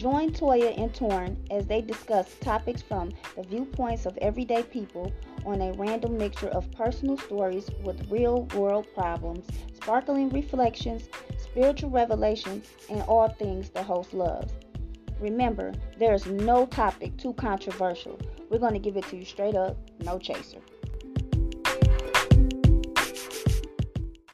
Join Toya and Torn as they discuss topics from the viewpoints of everyday people on a random mixture of personal stories with real world problems, sparkling reflections, spiritual revelations, and all things the host loves. Remember, there is no topic too controversial. We're going to give it to you straight up, no chaser.